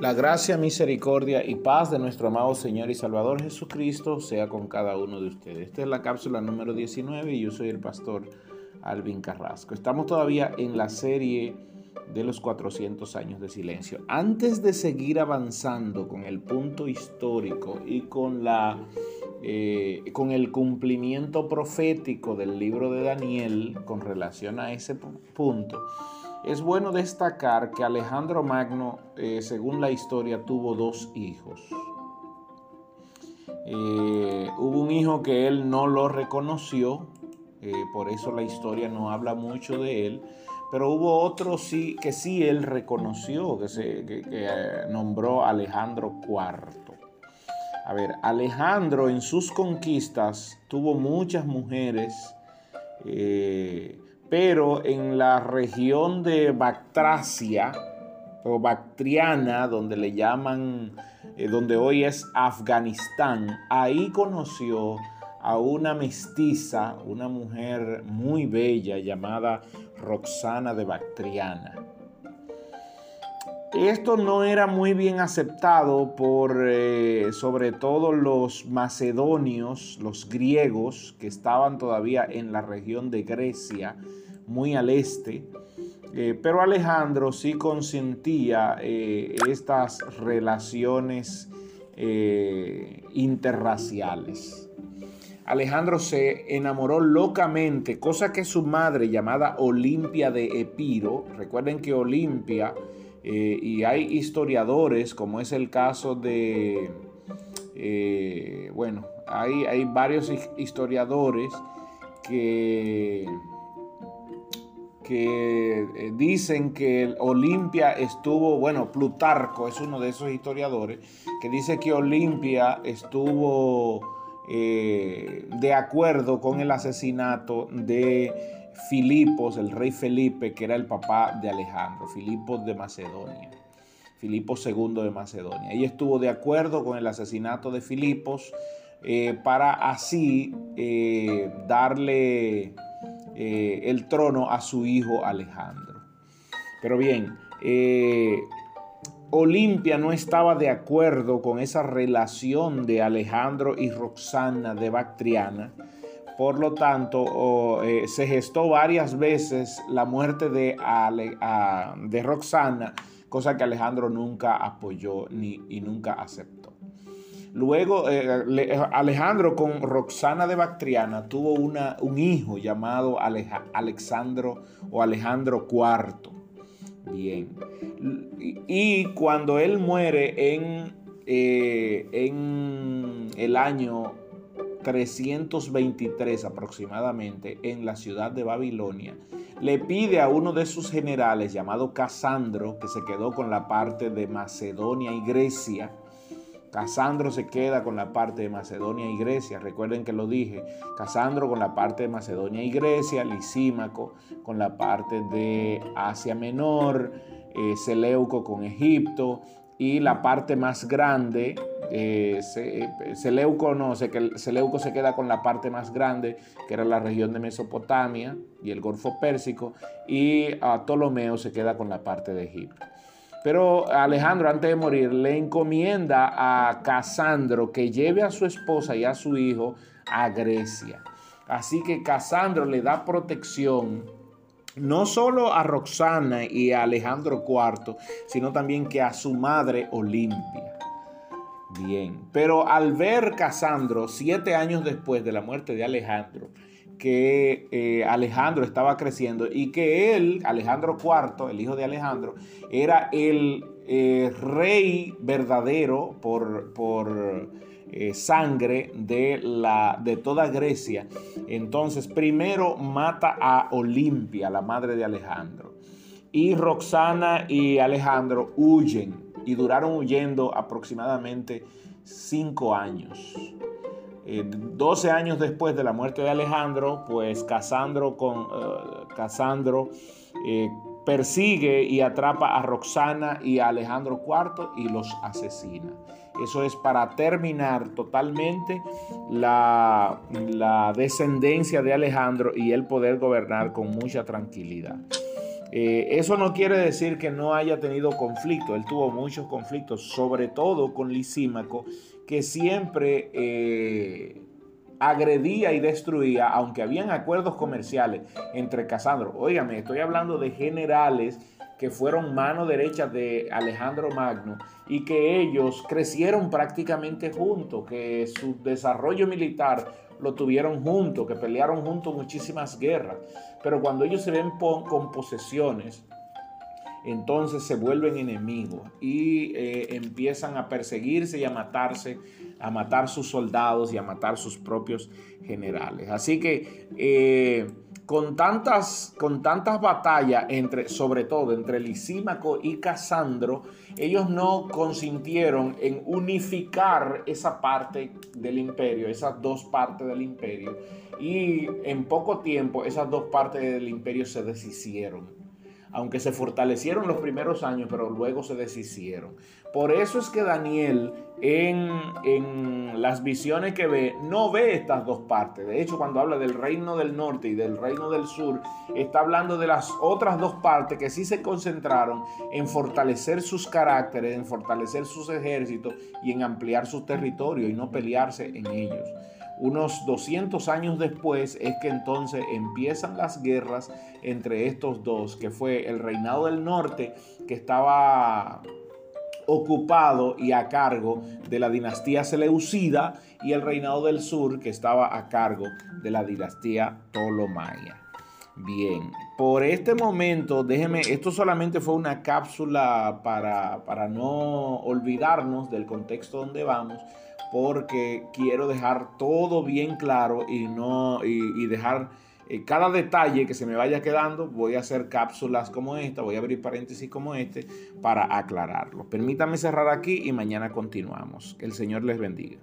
La gracia, misericordia y paz de nuestro amado Señor y Salvador Jesucristo sea con cada uno de ustedes. Esta es la cápsula número 19 y yo soy el pastor Alvin Carrasco. Estamos todavía en la serie de los 400 años de silencio. Antes de seguir avanzando con el punto histórico y con la eh, con el cumplimiento profético del libro de Daniel con relación a ese punto, es bueno destacar que Alejandro Magno, eh, según la historia, tuvo dos hijos. Eh, hubo un hijo que él no lo reconoció, eh, por eso la historia no habla mucho de él, pero hubo otro sí, que sí él reconoció, que, se, nombró Alejandro IV. A ver, Alejandro en sus conquistas tuvo muchas mujeres, pero en la región de Bactracia o Bactriana, donde le llaman, eh, donde hoy es Afganistán, ahí conoció a una mestiza, una mujer muy bella llamada Roxana de Bactriana. Esto no era muy bien aceptado por eh, sobre todo los macedonios, los griegos que estaban todavía en la región de Grecia, muy al este. Eh, pero Alejandro sí consentía eh, estas relaciones interraciales. Alejandro se enamoró locamente, cosa que su madre llamada Olimpia de Epiro, recuerden que Olimpia eh, y hay historiadores, como es el caso de, eh, bueno, hay, hay, varios historiadores que, que eh, dicen que Olimpia estuvo, bueno, Plutarco es uno de esos historiadores, que dice que Olimpia estuvo de acuerdo con el asesinato de Filipos, el rey Felipe, que era el papá de Alejandro, Filipos de Macedonia. Filipos II de Macedonia. Ella estuvo de acuerdo con el asesinato de Filipos eh, para así eh, darle eh, el trono a su hijo Alejandro. Pero bien, Olimpia no estaba de acuerdo con esa relación de Alejandro y Roxana de Bactriana por lo tanto, eh, se gestó varias veces la muerte de, de Roxana, cosa que Alejandro nunca apoyó ni, y nunca aceptó. Luego, eh, Alejandro con Roxana de Bactriana tuvo una, un hijo llamado Alejandro o Alejandro IV. Bien. Y, cuando él muere en, eh, en el año 323 aproximadamente en la ciudad de Babilonia, le pide a uno de sus generales llamado Casandro, que se quedó con la parte de Macedonia y Grecia, Casandro se queda con la parte de Macedonia y Grecia. Recuerden que lo dije. Casandro con la parte de Macedonia y Grecia. Lisímaco con la parte de Asia Menor. Eh, Seleuco con Egipto. Y la parte más grande eh, Seleuco no, Seleuco se queda con la parte más grande, que era la región de Mesopotamia y el Golfo Pérsico, y Ptolomeo se queda con la parte de Egipto. Pero Alejandro, antes de morir, le encomienda a Casandro que lleve a su esposa y a su hijo a Grecia. Así que Casandro le da protección no solo a Roxana y a Alejandro IV, sino también que a su madre Olimpia. Bien, pero al ver Casandro, siete años después de la muerte de Alejandro, que eh, Alejandro estaba creciendo y que él, Alejandro IV, el hijo de Alejandro, era el eh, rey verdadero por, por eh, sangre de, la, de toda Grecia. Entonces, primero mata a Olimpia, la madre de Alejandro. Y Roxana y Alejandro huyen y duraron huyendo aproximadamente cinco años. Eh, 12 años después de la muerte de Alejandro, pues Casandro, con, eh, Casandro eh, persigue y atrapa a Roxana y a Alejandro IV y los asesina. Eso es para terminar totalmente la, descendencia de Alejandro y él poder gobernar con mucha tranquilidad. Eh, eso no quiere decir que no haya tenido conflicto, él tuvo muchos conflictos, sobre todo con Lisímaco, que siempre eh, agredía y destruía, aunque habían acuerdos comerciales entre Casandro. Óigame, estoy hablando de generales que fueron mano derecha de Alejandro Magno y que ellos crecieron prácticamente juntos, que su desarrollo militar lo tuvieron juntos, que pelearon juntos muchísimas guerras. Pero cuando ellos se ven con posesiones, entonces se vuelven enemigos y eh, empiezan a perseguirse y a matarse, a matar sus soldados y a matar sus propios generales. Así que eh, con tantas, con tantas batallas entre, sobre todo entre Lisímaco y Casandro, ellos no consintieron en unificar esa parte del imperio, esas dos partes del imperio, y en poco tiempo esas dos partes del imperio se deshicieron aunque se fortalecieron los primeros años, pero luego se deshicieron. Por eso es que Daniel en, las visiones que ve, no ve estas dos partes. De hecho, cuando habla del reino del norte y del reino del sur, está hablando de las otras dos partes que sí se concentraron en fortalecer sus caracteres, en fortalecer sus ejércitos y en ampliar su territorio y no pelearse en ellos. Unos 200 años después es que entonces empiezan las guerras entre estos dos, que fue el reinado del norte, que estaba ocupado y a cargo de la dinastía Seleucida, y el reinado del sur, que estaba a cargo de la dinastía Ptolomaya. Bien, por este momento, déjeme, esto solamente fue una cápsula para, para no olvidarnos del contexto donde vamos porque quiero dejar todo bien claro y, no, y, dejar eh, cada detalle que se me vaya quedando. Voy a hacer cápsulas como esta, voy a abrir paréntesis como este para aclararlo. Permítanme cerrar aquí y mañana continuamos. Que el Señor les bendiga.